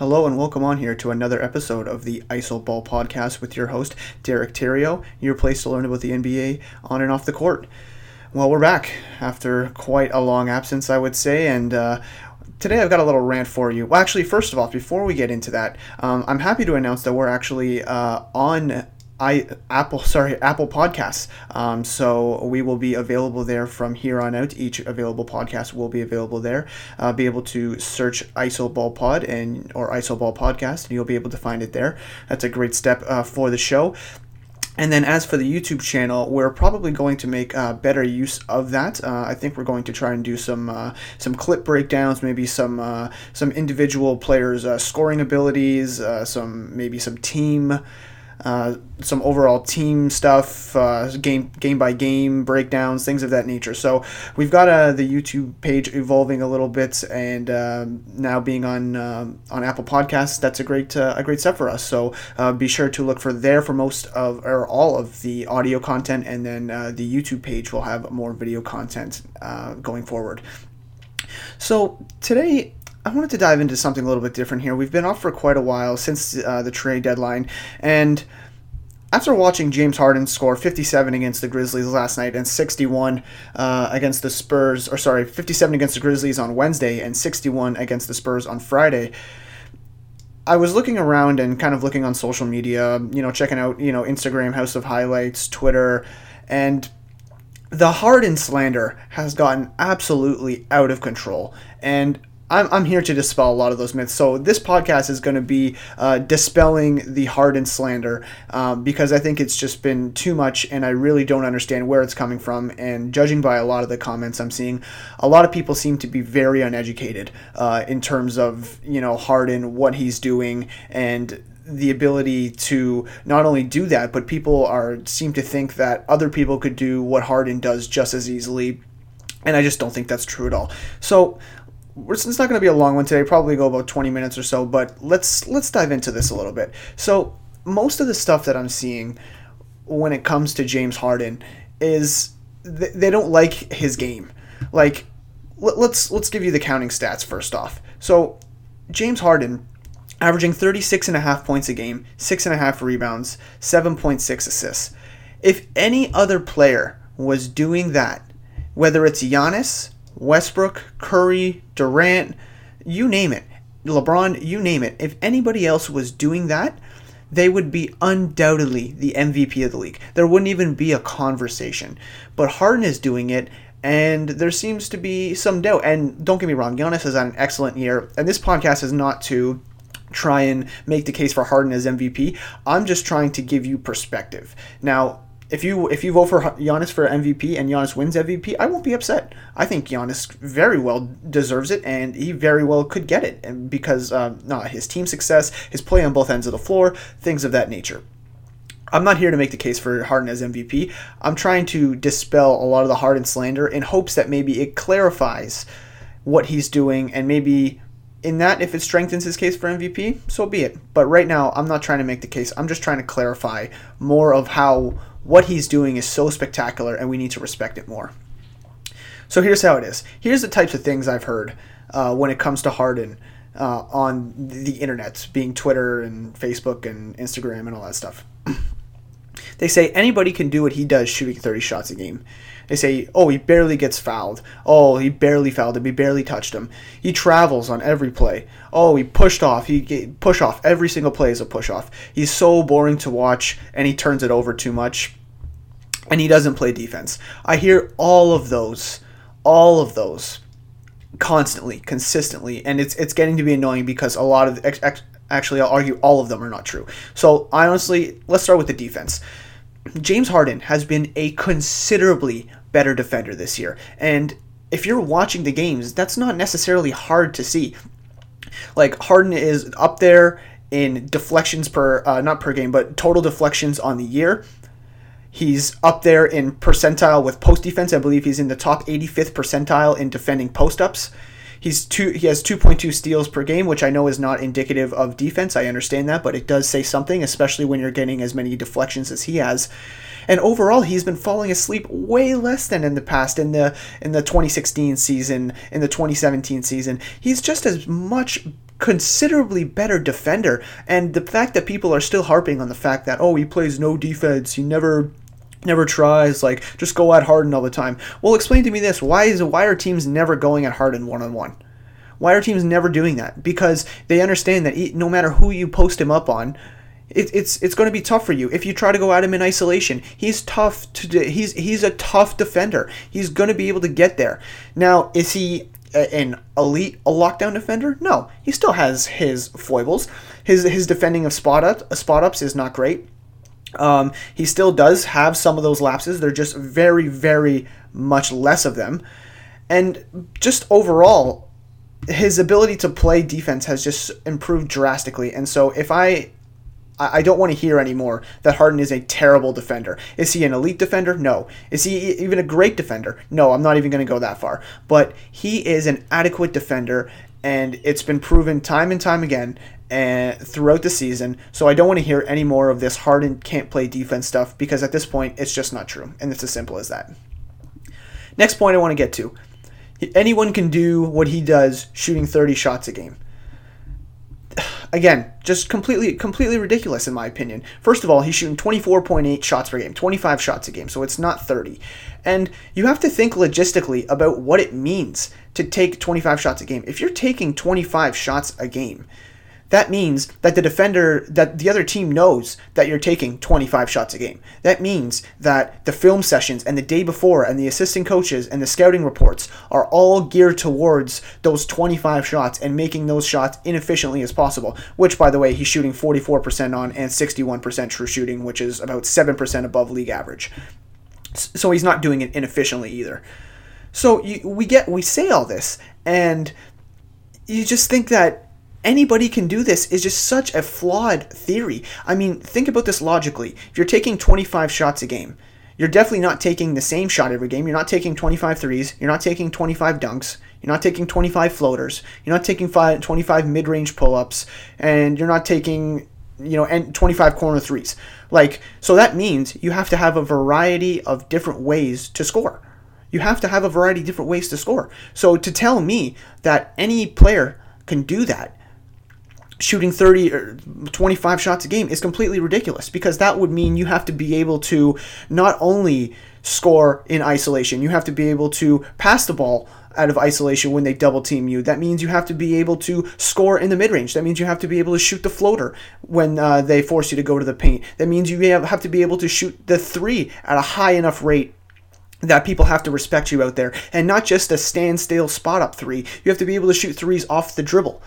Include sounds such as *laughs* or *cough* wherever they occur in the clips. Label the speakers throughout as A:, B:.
A: Hello and welcome on here to another episode of the ISO Ball Podcast with your host, Derek Terrio, your place to learn about the NBA on and off the court. Well, we're back after quite a long absence, I would say, and uh, today I've got a little rant for you. Well, actually, first of all, before we get into that, um, I'm happy to announce that we're actually uh, on I Apple sorry Apple Podcasts. Um, so we will be available there from here on out. Each available podcast will be available there. Uh, be able to search ISO Ball Pod and or ISO Ball Podcast, and you'll be able to find it there. That's a great step uh, for the show. And then as for the YouTube channel, we're probably going to make uh, better use of that. Uh, I think we're going to try and do some uh, some clip breakdowns, maybe some uh, some individual players' uh, scoring abilities, uh, some maybe some team uh, some overall team stuff, uh, game game by game breakdowns, things of that nature. So we've got uh, the YouTube page evolving a little bit, and um, now being on uh, on Apple Podcasts, that's a great uh, a great step for us. So be sure to look for there for most of or all of the audio content, and then the YouTube page will have more video content going forward. So today I wanted to dive into something a little bit different here. We've been off for quite a while since uh, the trade deadline, and after watching James Harden score 57 against the Grizzlies last night and 61 uh, against the Spurs, or sorry, 57 against the Grizzlies on Wednesday and 61 against the Spurs on Friday, I was looking around and kind of looking on social media, you know, checking out, you know, Instagram, House of Highlights, Twitter, and the Harden slander has gotten absolutely out of control. And I'm, I'm here to dispel a lot of those myths. So this podcast is going to be uh, dispelling the Harden slander um, because I think it's just been too much, and I really don't understand where it's coming from. And judging by a lot of the comments I'm seeing, a lot of people seem to be very uneducated uh, in terms of you know Harden, what he's doing, and the ability to not only do that, but people are seem to think that other people could do what Harden does just as easily and I just don't think that's true at all. So it's not going to be a long one today. Probably go about 20 minutes or so. But let's let's dive into this a little bit. So most of the stuff that I'm seeing when it comes to James Harden is they don't like his game. Like let's let's give you the counting stats first off. So James Harden averaging 36 and a half points a game, six and a half rebounds, 7.6 assists. If any other player was doing that, whether it's Giannis Westbrook, Curry, Durant, you name it. LeBron, you name it. If anybody else was doing that, they would be undoubtedly the MVP of the league. There wouldn't even be a conversation. But Harden is doing it, and there seems to be some doubt. And don't get me wrong, Giannis has had an excellent year, and this podcast is not to try and make the case for Harden as MVP. I'm just trying to give you perspective. Now, if you if you vote for Giannis for MVP and Giannis wins MVP, I won't be upset. I think Giannis very well deserves it, and he very well could get it, and because uh, no, his team success, his play on both ends of the floor, things of that nature. I'm not here to make the case for Harden as MVP. I'm trying to dispel a lot of the Harden slander in hopes that maybe it clarifies what he's doing and maybe in that if it strengthens his case for MVP, so be it. But right now, I'm not trying to make the case. I'm just trying to clarify more of how what he's doing is so spectacular and we need to respect it more. So here's how it is. Here's the types of things I've heard uh, when it comes to Harden uh, on the internet, being Twitter and Facebook and Instagram and all that stuff. *clears throat* they say anybody can do what he does shooting 30 shots a game. They say, oh, he barely gets fouled. Oh, he barely fouled him. He barely touched him. He travels on every play. Oh, he pushed off. He push off. Every single play is a push off. He's so boring to watch, and he turns it over too much. And he doesn't play defense. I hear all of those, all of those, constantly, consistently, and it's it's getting to be annoying because a lot of ex- ex- actually, I'll argue all of them are not true. So I honestly, let's start with the defense. James Harden has been a considerably better defender this year. And if you're watching the games, that's not necessarily hard to see. Like Harden is up there in deflections per uh, not per game, but total deflections on the year. He's up there in percentile with post defense. I believe he's in the top 85th percentile in defending post ups. He's two. He has 2.2 steals per game, which I know is not indicative of defense. I understand that, but it does say something, especially when you're getting as many deflections as he has. And overall, he's been falling asleep way less than in the past. In the in the 2016 season, in the 2017 season, he's just as much considerably better defender. And the fact that people are still harping on the fact that, oh, he plays no defense, he never never tries like just go at Harden all the time. Well, explain to me this: why is why are teams never going at Harden one on one? Why are teams never doing that? Because they understand that no matter who you post him up on, it, it's it's going to be tough for you if you try to go at him in isolation. He's tough to he's he's a tough defender. He's going to be able to get there. Now, is he an elite a lockdown defender? No, he still has his foibles. His his defending of spot up spot ups is not great. Um, he still does have some of those lapses. They're just very very much less of them, and just overall, his ability to play defense has just improved drastically. And so if I I don't want to hear anymore that Harden is a terrible defender. Is he an elite defender? No. Is he even a great defender? No, I'm not even going to go that far. But he is an adequate defender, and it's been proven time and time again and throughout the season. So I don't want to hear any more of this Harden can't play defense stuff because at this point it's just not true, and it's as simple as that. Next point I want to get to. Anyone can do what he does shooting 30 shots a game *sighs* again, just completely completely ridiculous in my opinion. First of all, he's shooting 24.8 shots per game, 25 shots a game, so it's not 30. And you have to think logistically about what it means to take 25 shots a game. If you're taking 25 shots a game, that means that the defender, that the other team knows that you're taking 25 shots a game. That means that the film sessions and the day before and the assistant coaches and the scouting reports are all geared towards those 25 shots and making those shots inefficiently as possible, which, by the way, he's shooting 44% on and 61% true shooting, which is about 7% above league average. So he's not doing it inefficiently either. So you, we get we say all this, and you just think that anybody can do this is just such a flawed theory. I mean, think about this logically. If you're taking 25 shots a game, you're definitely not taking the same shot every game. You're not taking 25 threes. You're not taking 25 dunks. You're not taking 25 floaters. You're not taking five, 25 mid-range pull-ups, and you're not taking you know and 25 corner threes. Like so that means you have to have a variety of different ways to score. You have to have a variety of different ways to score. So to tell me that any player can do that shooting 30 or 25 shots a game is completely ridiculous because that would mean you have to be able to not only score in isolation, you have to be able to pass the ball out of isolation when they double team you. That means you have to be able to score in the mid range. That means you have to be able to shoot the floater when uh, they force you to go to the paint. That means you have to be able to shoot the three at a high enough rate that people have to respect you out there and not just a standstill spot up three. You have to be able to shoot threes off the dribble.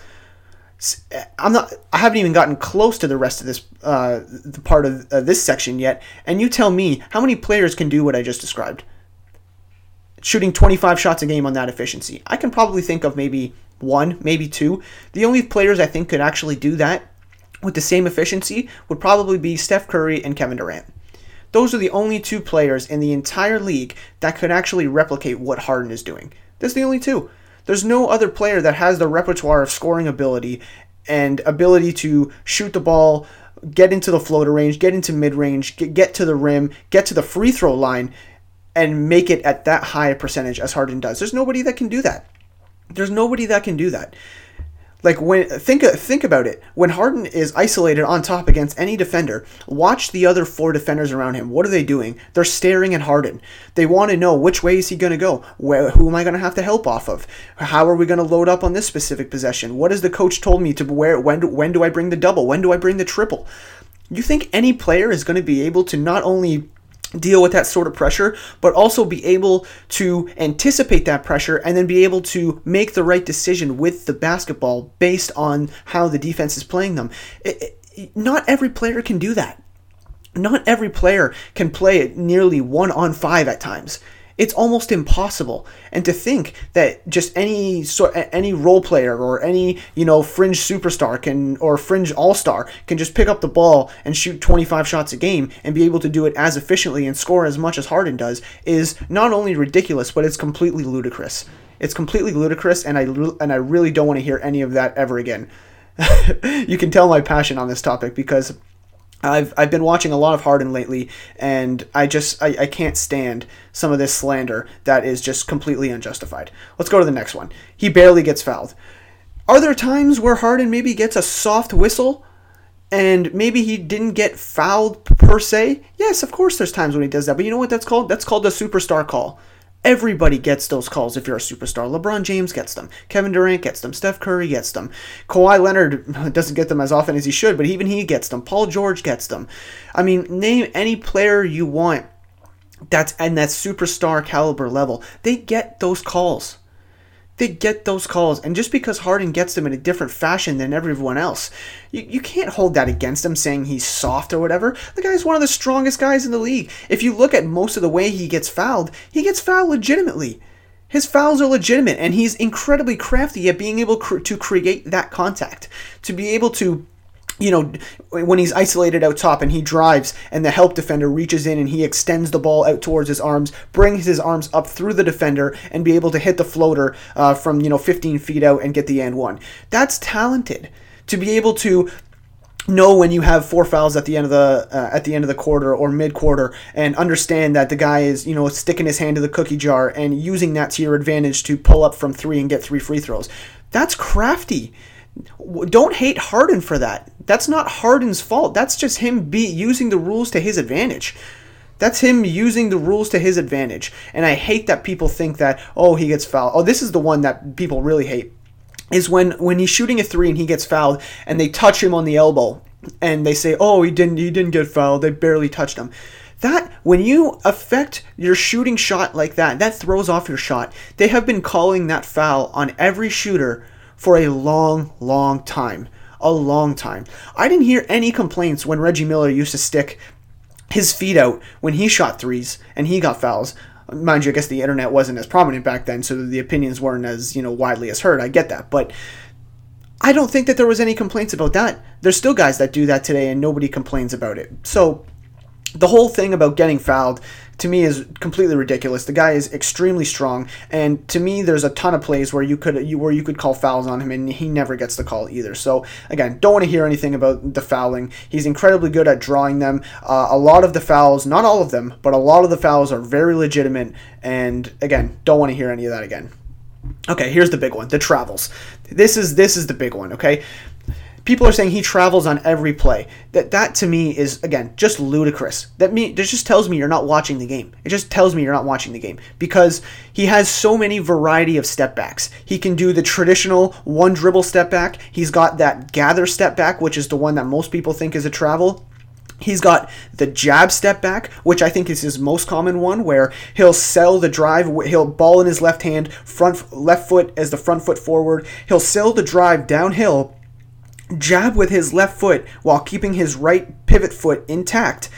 A: I'm not. I haven't even gotten close to the rest of this uh, the part of uh, this section yet, and you tell me how many players can do what I just described. Shooting 25 shots a game on that efficiency, I can probably think of maybe one, maybe two. The only players I think could actually do that with the same efficiency would probably be Steph Curry and Kevin Durant. Those are the only two players in the entire league that could actually replicate what Harden is doing. That's the only two. There's no other player that has the repertoire of scoring ability and ability to shoot the ball, get into the floater range, get into mid range, get, to the rim, get to the free throw line, and make it at that high percentage as Harden does. There's nobody that can do that. There's nobody that can do that. Like when think uh, think about it. When Harden is isolated on top against any defender, watch the other four defenders around him. What are they doing? They're staring at Harden. They want to know which way is he going to go? Where, who am I going to have to help off of? How are we going to load up on this specific possession? What has the coach told me to where when when do I bring the double? When do I bring the triple? You think any player is going to be able to not only deal with that sort of pressure, but also be able to anticipate that pressure and then be able to make the right decision with the basketball based on how the defense is playing them. It, it, not every player can do that. Not every player can play it nearly one on five at times. It's almost impossible. And to think that just any sort any role player or any, you know, fringe superstar can or fringe all-star can just pick up the ball and shoot 25 shots a game and be able to do it as efficiently and score as much as Harden does is not only ridiculous, but it's completely ludicrous. It's completely ludicrous and I and I really don't want to hear any of that ever again. *laughs* you can tell my passion on this topic because I've, I've been watching a lot of Harden lately, and I just I, I can't stand some of this slander that is just completely unjustified. Let's go to the next one. He barely gets fouled. Are there times where Harden maybe gets a soft whistle and maybe he didn't get fouled per se? Yes, of course there's times when he does that. But you know what that's called? That's called the superstar call. Everybody gets those calls if you're a superstar. LeBron James gets them. Kevin Durant gets them. Steph Curry gets them. Kawhi Leonard *laughs* doesn't get them as often as he should, but even he gets them. Paul George gets them. I mean, name any player you want that's and that superstar caliber level. They get those calls. They get those calls, and just because Harden gets them in a different fashion than everyone else, you, you can't hold that against him saying he's soft or whatever. The guy's one of the strongest guys in the league. If you look at most of the way he gets fouled, he gets fouled legitimately. His fouls are legitimate, and he's incredibly crafty at being able cr- to create that contact, to be able to you know, when he's isolated out top and he drives and the help defender reaches in and he extends the ball out towards his arms, brings his arms up through the defender and be able to hit the floater uh, from, you know, 15 feet out and get the end one. That's talented. To be able to know when you have four fouls at the end of the uh, at the end of the quarter or mid quarter and understand that the guy is you know sticking his hand to the cookie jar and using that to your advantage to pull up from three and get three free throws that's crafty don't hate Harden for that. That's not Harden's fault. That's just him be using the rules to his advantage. That's him using the rules to his advantage. And I hate that people think that oh he gets fouled. Oh, this is the one that people really hate. Is when when he's shooting a 3 and he gets fouled and they touch him on the elbow and they say, "Oh, he didn't he didn't get fouled. They barely touched him." That when you affect your shooting shot like that, that throws off your shot. They have been calling that foul on every shooter for a long, long time. A long time. I didn't hear any complaints when Reggie Miller used to stick his feet out when he shot threes and he got fouls. Mind you, I guess the internet wasn't as prominent back then, so the opinions weren't as, you know, widely as heard. I get that. But I don't think that there was any complaints about that. There's still guys that do that today and nobody complains about it. So the whole thing about getting fouled to me is completely ridiculous. The guy is extremely strong, and to me, there's a ton of plays where you could you, where you could call fouls on him, and he never gets the call either. So again, don't want to hear anything about the fouling. He's incredibly good at drawing them. Uh, a lot of the fouls, not all of them, but a lot of the fouls are very legitimate. And again, don't want to hear any of that again. Okay, here's the big one: the travels. This is this is the big one. Okay, people are saying he travels on every play. That that to me is again just ludicrous. That me that just tells me you're not watching the game. It just tells me you're not watching the game because he has so many variety of step backs. He can do the traditional one dribble step back. He's got that gather step back, which is the one that most people think is a travel. He's got the jab step back, which I think is his most common one, where he'll sell the drive, he'll ball in his left hand, front left foot as the front foot forward. He'll sell the drive downhill jab with his left foot while keeping his right pivot foot intact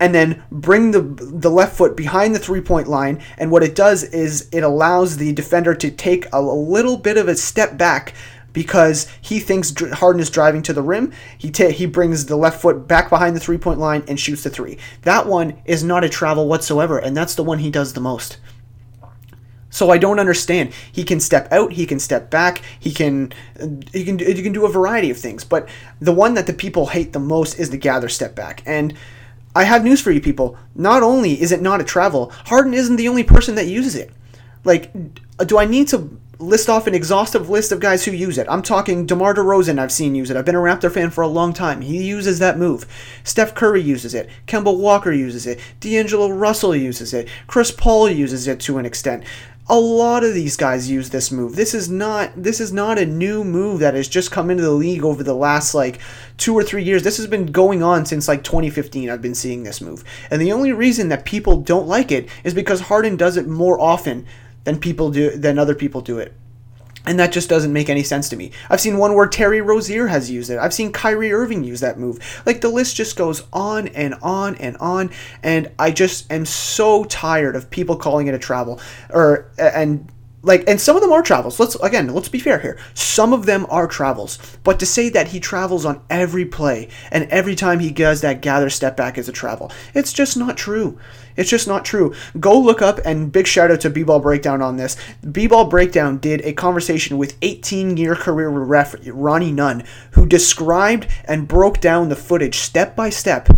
A: and then bring the the left foot behind the three point line and what it does is it allows the defender to take a, little bit of a step back because he thinks Harden is driving to the rim. He he brings the left foot back behind the three point line and shoots the three. That one is not a travel whatsoever, and that's the one he does the most. So I don't understand. He can step out, he can step back, he can he can he can do a variety of things. But the one that the people hate the most is the gather step back. And I have news for you people. Not only is it not a travel, Harden isn't the only person that uses it. Like do I need to list off an exhaustive list of guys who use it. I'm talking DeMar DeRozan, I've seen use it. I've been a Raptor fan for a long time. He uses that move. Steph Curry uses it. Kemba Walker uses it. D'Angelo Russell uses it. Chris Paul uses it to an extent a lot of these guys use this move. This is not this is not a new move that has just come into the league over the last like 2 or 3 years. This has been going on since like 2015. I've been seeing this move. And the only reason that people don't like it is because Harden does it more often than people do than other people do it. And that just doesn't make any sense to me. I've seen one where Terry Rozier has used it. I've seen Kyrie Irving use that move. Like the list just goes on and on and on. And I just am so tired of people calling it a travel or and like and some of them are travels let's again let's be fair here some of them are travels but to say that he travels on every play and every time he does that gather step back is a travel it's just not true it's just not true go look up and big shout out to b-ball breakdown on this b-ball breakdown did a conversation with 18 year career ref ronnie nunn who described and broke down the footage step by step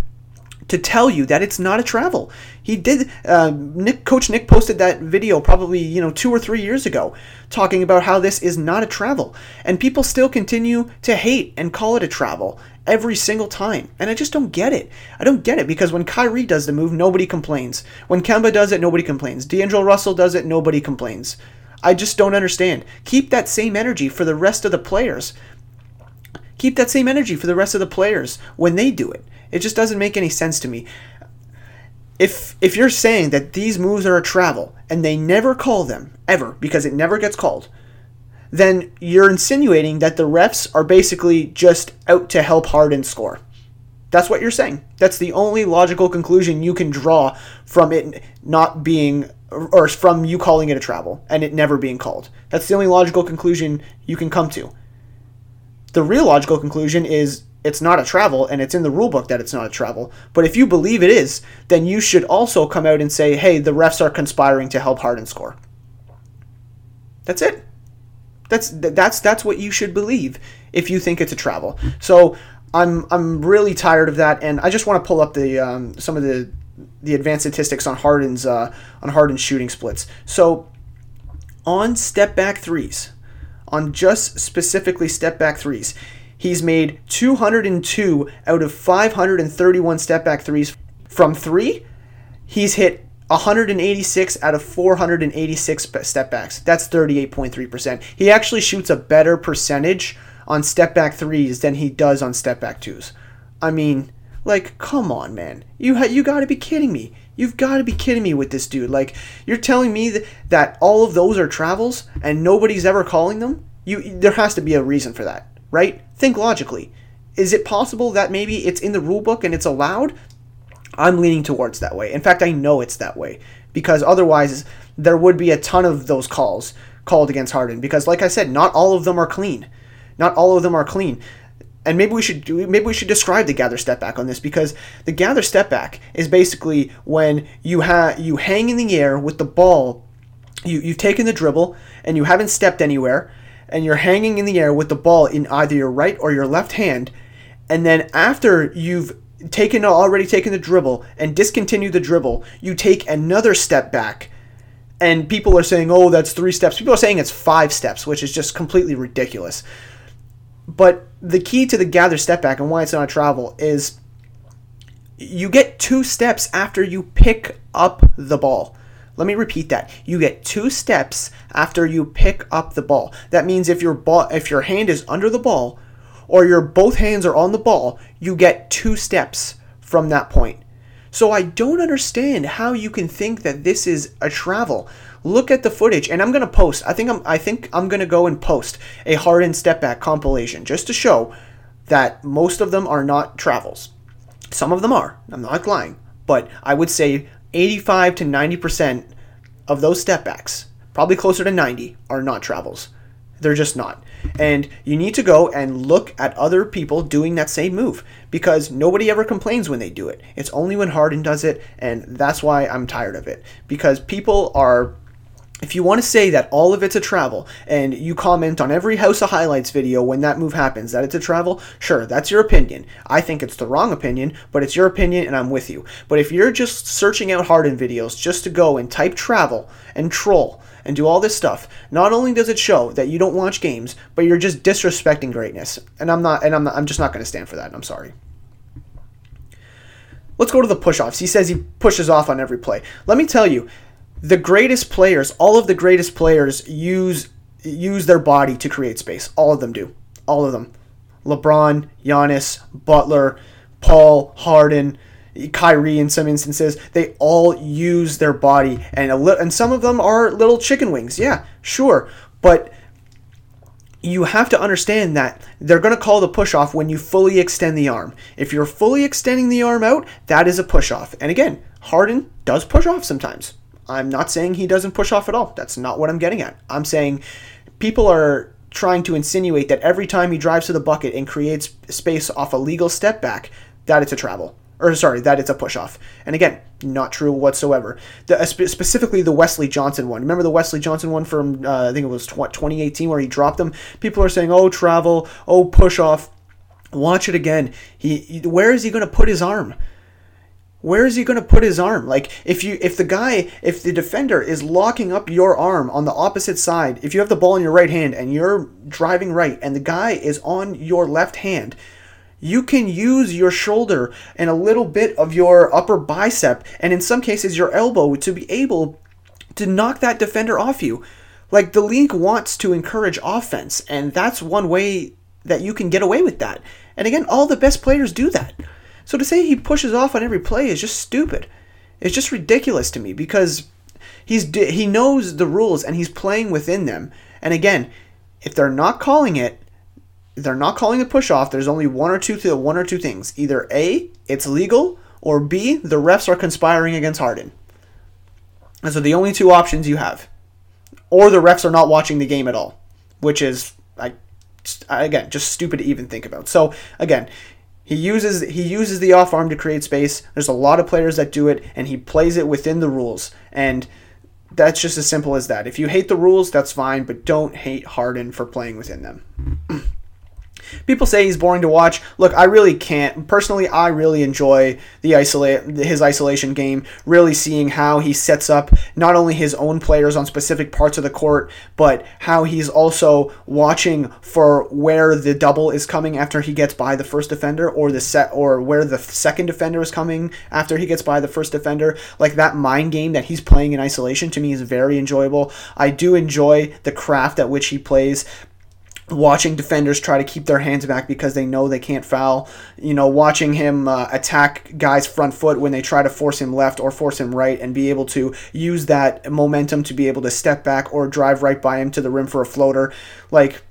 A: to tell you that it's not a travel. He did. Uh, Nick, Coach Nick posted that video probably you know two or three years ago, talking about how this is not a travel, and people still continue to hate and call it a travel every single time. And I just don't get it. I don't get it because when Kyrie does the move, nobody complains. When Kemba does it, nobody complains. D'Angelo Russell does it, nobody complains. I just don't understand. Keep that same energy for the rest of the players. Keep that same energy for the rest of the players when they do it. It just doesn't make any sense to me. If if you're saying that these moves are a travel and they never call them ever because it never gets called, then you're insinuating that the refs are basically just out to help Harden score. That's what you're saying. That's the only logical conclusion you can draw from it not being or from you calling it a travel and it never being called. That's the only logical conclusion you can come to. The real logical conclusion is it's not a travel and it's in the rule book that it's not a travel. But if you believe it is, then you should also come out and say, hey, the refs are conspiring to help Harden score. That's it. That's that's that's what you should believe if you think it's a travel. So I'm I'm really tired of that, and I just want to pull up the um, some of the the advanced statistics on Harden's uh, on Harden's shooting splits. So on step back threes, on just specifically step back threes, he's made 202 out of 531 step back threes from three. He's hit 186 out of 486 step backs. That's 38.3%. He actually shoots a better percentage on step back threes than he does on step back twos. I mean, like, come on, man. You ha- you got to be kidding me. You've got to be kidding me with this dude. Like, you're telling me that, that all of those are travels and nobody's ever calling them? You there has to be a reason for that, right? Think logically. Is it possible that maybe it's in the rule book and it's allowed? I'm leaning towards that way. In fact, I know it's that way because otherwise there would be a ton of those calls called against Harden because like I said, not all of them are clean. Not all of them are clean. And maybe we should do, maybe we should describe the gather step back on this because the gather step back is basically when you have you hang in the air with the ball you, you've taken the dribble and you haven't stepped anywhere and you're hanging in the air with the ball in either your right or your left hand and then after you've taken already taken the dribble and discontinue the dribble, you take another step back. And people are saying, "Oh, that's 3 steps." People are saying it's 5 steps, which is just completely ridiculous. But the key to the gather step back and why it's not a travel is you get two steps after you pick up the ball. Let me repeat that. You get two steps after you pick up the ball. That means if your ball if your hand is under the ball, or your both hands are on the ball, you get two steps from that point. So I don't understand how you can think that this is a travel. Look at the footage, and I'm gonna post. I think I'm. I think I'm gonna go and post a Harden step back compilation just to show that most of them are not travels. Some of them are. I'm not lying, but I would say 85 to 90 percent of those step backs, probably closer to 90, are not travels. They're just not. And you need to go and look at other people doing that same move because nobody ever complains when they do it. It's only when Harden does it, and that's why I'm tired of it. Because people are if you want to say that all of it's a travel and you comment on every House of Highlights video when that move happens that it's a travel, sure, that's your opinion. I think it's the wrong opinion, but it's your opinion and I'm with you. But if you're just searching out Harden videos just to go and type travel and troll, and do all this stuff, not only does it show that you don't watch games, but you're just disrespecting greatness. And I'm not and I'm not, I'm just not going to stand for that. I'm sorry. Let's go to the push-offs. He says he pushes off on every play. Let me tell you, the greatest players, all of the greatest players use use their body to create space. All of them do. All of them. LeBron, Giannis, Butler, Paul, Harden, Kyrie in some instances, they all use their body, and a li- and some of them are little chicken wings. Yeah, sure, but you have to understand that they're going to call the push off when you fully extend the arm. If you're fully extending the arm out, that is a push off. And again, Harden does push off sometimes. I'm not saying he doesn't push off at all. That's not what I'm getting at. I'm saying people are trying to insinuate that every time he drives to the bucket and creates space off a legal step back, that it's a travel or sorry, that it's a push off. And again, not true whatsoever. The, uh, specifically the Wesley Johnson one. Remember the Wesley Johnson one from uh, I think it was 2018 where he dropped them. People are saying, "Oh, travel, oh, push off." Watch it again. He, he where is he going to put his arm? where is he going to put his arm like if you if the guy if the defender is locking up your arm on the opposite side if you have the ball in your right hand and you're driving right and the guy is on your left hand you can use your shoulder and a little bit of your upper bicep and in some cases your elbow to be able to knock that defender off you like the league wants to encourage offense and that's one way that you can get away with that and again all the best players do that so to say he pushes off on every play is just stupid. It's just ridiculous to me because he's he knows the rules and he's playing within them. And again, if they're not calling it, they're not calling it push off. There's only one or two th- one or two things. Either A, it's legal, or B, the refs are conspiring against Harden. And so the only two options you have. Or the refs are not watching the game at all, which is I again just stupid to even think about. So again, he uses he uses the off arm to create space. There's a lot of players that do it, and he plays it within the rules. And that's just as simple as that. If you hate the rules, that's fine, but don't hate Harden for playing within them. *clears throat* People say he's boring to watch. Look, I really can't. Personally, I really enjoy the isolate his isolation game. Really seeing how he sets up not only his own players on specific parts of the court, but how he's also watching for where the double is coming after he gets by the first defender, or the set, or where the second defender is coming after he gets by the first defender. Like that mind game that he's playing in isolation to me is very enjoyable. I do enjoy the craft at which he plays watching defenders try to keep their hands back because they know they can't foul. You know, watching him uh, attack guys' front foot when they try to force him left or force him right and be able to use that momentum to be able to step back or drive right by him to the rim for a floater. Like,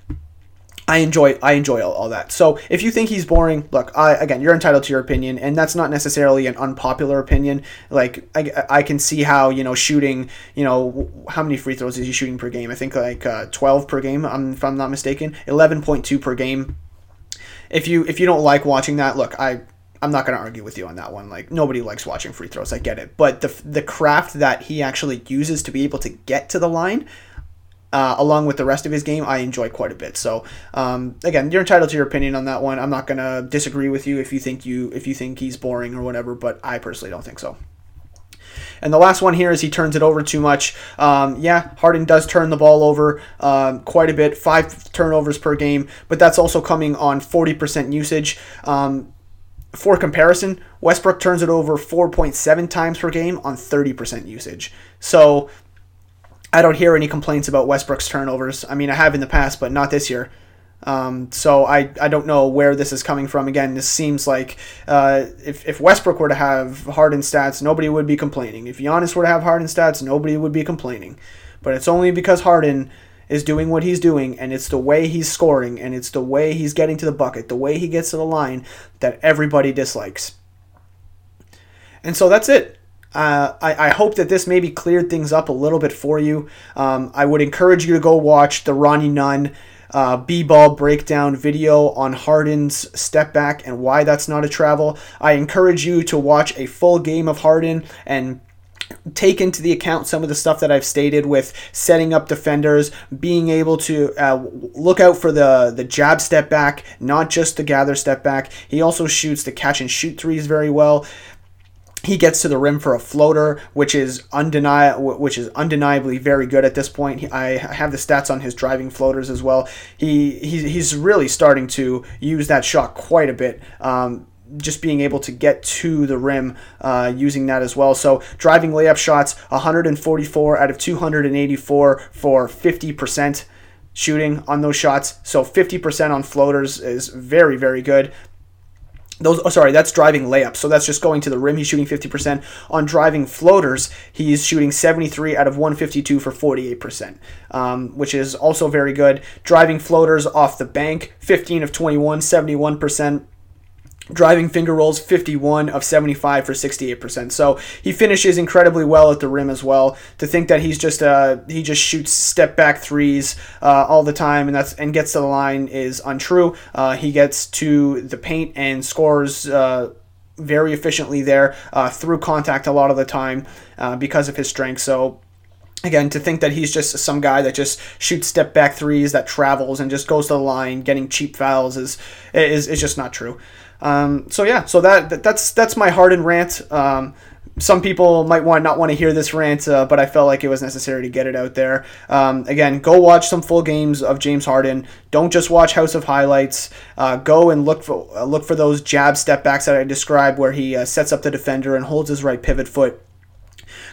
A: I enjoy I enjoy all, all, that. So if you think he's boring, look, I, again, you're entitled to your opinion, and that's not necessarily an unpopular opinion. Like I, I can see how you know shooting, you know, how many free throws is he shooting per game? I think like uh, 12 per game, um, if I'm not mistaken, 11.2 per game. If you if you don't like watching that, look, I I'm not going to argue with you on that one. Like nobody likes watching free throws. I get it, but the the craft that he actually uses to be able to get to the line, uh, along with the rest of his game, I enjoy quite a bit. So um, again, you're entitled to your opinion on that one. I'm not gonna disagree with you if you think you if you think he's boring or whatever, but I personally don't think so. And the last one here is he turns it over too much. Um, yeah, Harden does turn the ball over um, quite a bit, five turnovers per game, but that's also coming on 40% usage. Um, for comparison, Westbrook turns it over 4.7 times per game on 30% usage. So I don't hear any complaints about Westbrook's turnovers. I mean, I have in the past, but not this year. Um, so I, I don't know where this is coming from. Again, this seems like uh, if, if Westbrook were to have Harden stats, nobody would be complaining. If Giannis were to have Harden stats, nobody would be complaining. But it's only because Harden is doing what he's doing, and it's the way he's scoring, and it's the way he's getting to the bucket, the way he gets to the line that everybody dislikes. And so that's it. Uh, I, I, hope that this maybe cleared things up a little bit for you. Um, I would encourage you to go watch the Ronnie Nunn uh, B-ball breakdown video on Harden's step back and why that's not a travel. I encourage you to watch a full game of Harden and take into the account some of the stuff that I've stated with setting up defenders, being able to uh, look out for the the jab step back, not just the gather step back. He also shoots the catch and shoot threes very well he gets to the rim for a floater, which is which is undeniably very good at this point. I have the stats on his driving floaters as well. He, he he's really starting to use that shot quite a bit. Um, just being able to get to the rim uh, using that as well. So driving layup shots, 144 out of 284 for 50% shooting on those shots. So 50% on floaters is very, very good. Those, oh, sorry, that's driving layups. So that's just going to the rim. He's shooting 50%. On driving floaters, he's shooting 73 out of 152 for 48%, um, which is also very good. Driving floaters off the bank, 15 of 21, 71%. Driving finger rolls 51 of 75 for 68%. So he finishes incredibly well at the rim as well. To think that he's just uh he just shoots step back threes uh, all the time and that's and gets to the line is untrue. Uh, he gets to the paint and scores uh, very efficiently there uh, through contact a lot of the time uh, because of his strength. So again to think that he's just some guy that just shoots step back threes that travels and just goes to the line getting cheap fouls is is, is just not true um, so yeah so that that's that's my Harden rant um, some people might want not want to hear this rant, uh, but I felt like it was necessary to get it out there. Um, again, go watch some full games of James Harden. Don't just watch House of Highlights. Uh, go and look for uh, look for those jab step backs that I described, where he uh, sets up the defender and holds his right pivot foot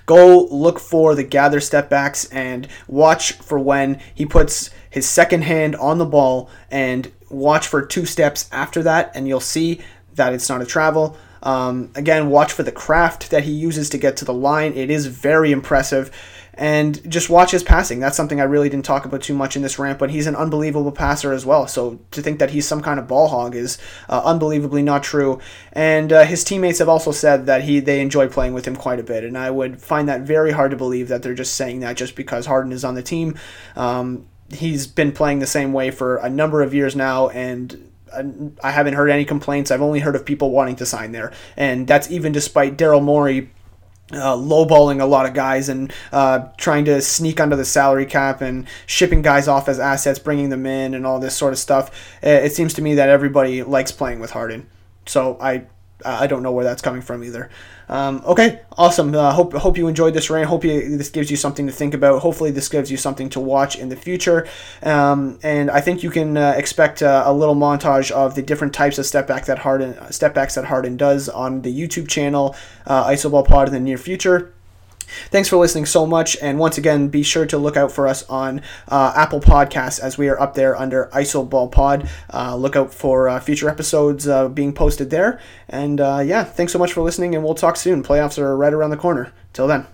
A: Go look for the gather step backs and watch for when he puts his second hand on the ball and watch for two steps after that, and you'll see that it's not a travel. Um, again, watch for the craft that he uses to get to the line. It is very impressive and just watch his passing. That's something I really didn't talk about too much in this rant, but he's an unbelievable passer as well. So to think that he's some kind of ball hog is uh, unbelievably not true. And uh, his teammates have also said that he they enjoy playing with him quite a bit, and I would find that very hard to believe that they're just saying that just because Harden is on the team. Um, he's been playing the same way for a number of years now, and I haven't heard any complaints. I've only heard of people wanting to sign there, and that's even despite Daryl Morey uh, lowballing a lot of guys and uh, trying to sneak under the salary cap and shipping guys off as assets, bringing them in, and all this sort of stuff. It seems to me that everybody likes playing with Harden. So I I don't know where that's coming from either. Um, okay, awesome. Uh, hope hope you enjoyed this rant. Hope you, this gives you something to think about. Hopefully, this gives you something to watch in the future. Um, and I think you can uh, expect uh, a little montage of the different types of step back that Harden step backs that Harden does on the YouTube channel uh, Isoball Pod in the near future. Thanks for listening so much. And once again, be sure to look out for us on uh, Apple Podcasts as we are up there under ISO Ball Pod. Uh, look out for uh, future episodes uh, being posted there. And uh, yeah, thanks so much for listening, and we'll talk soon. Playoffs are right around the corner. Till then.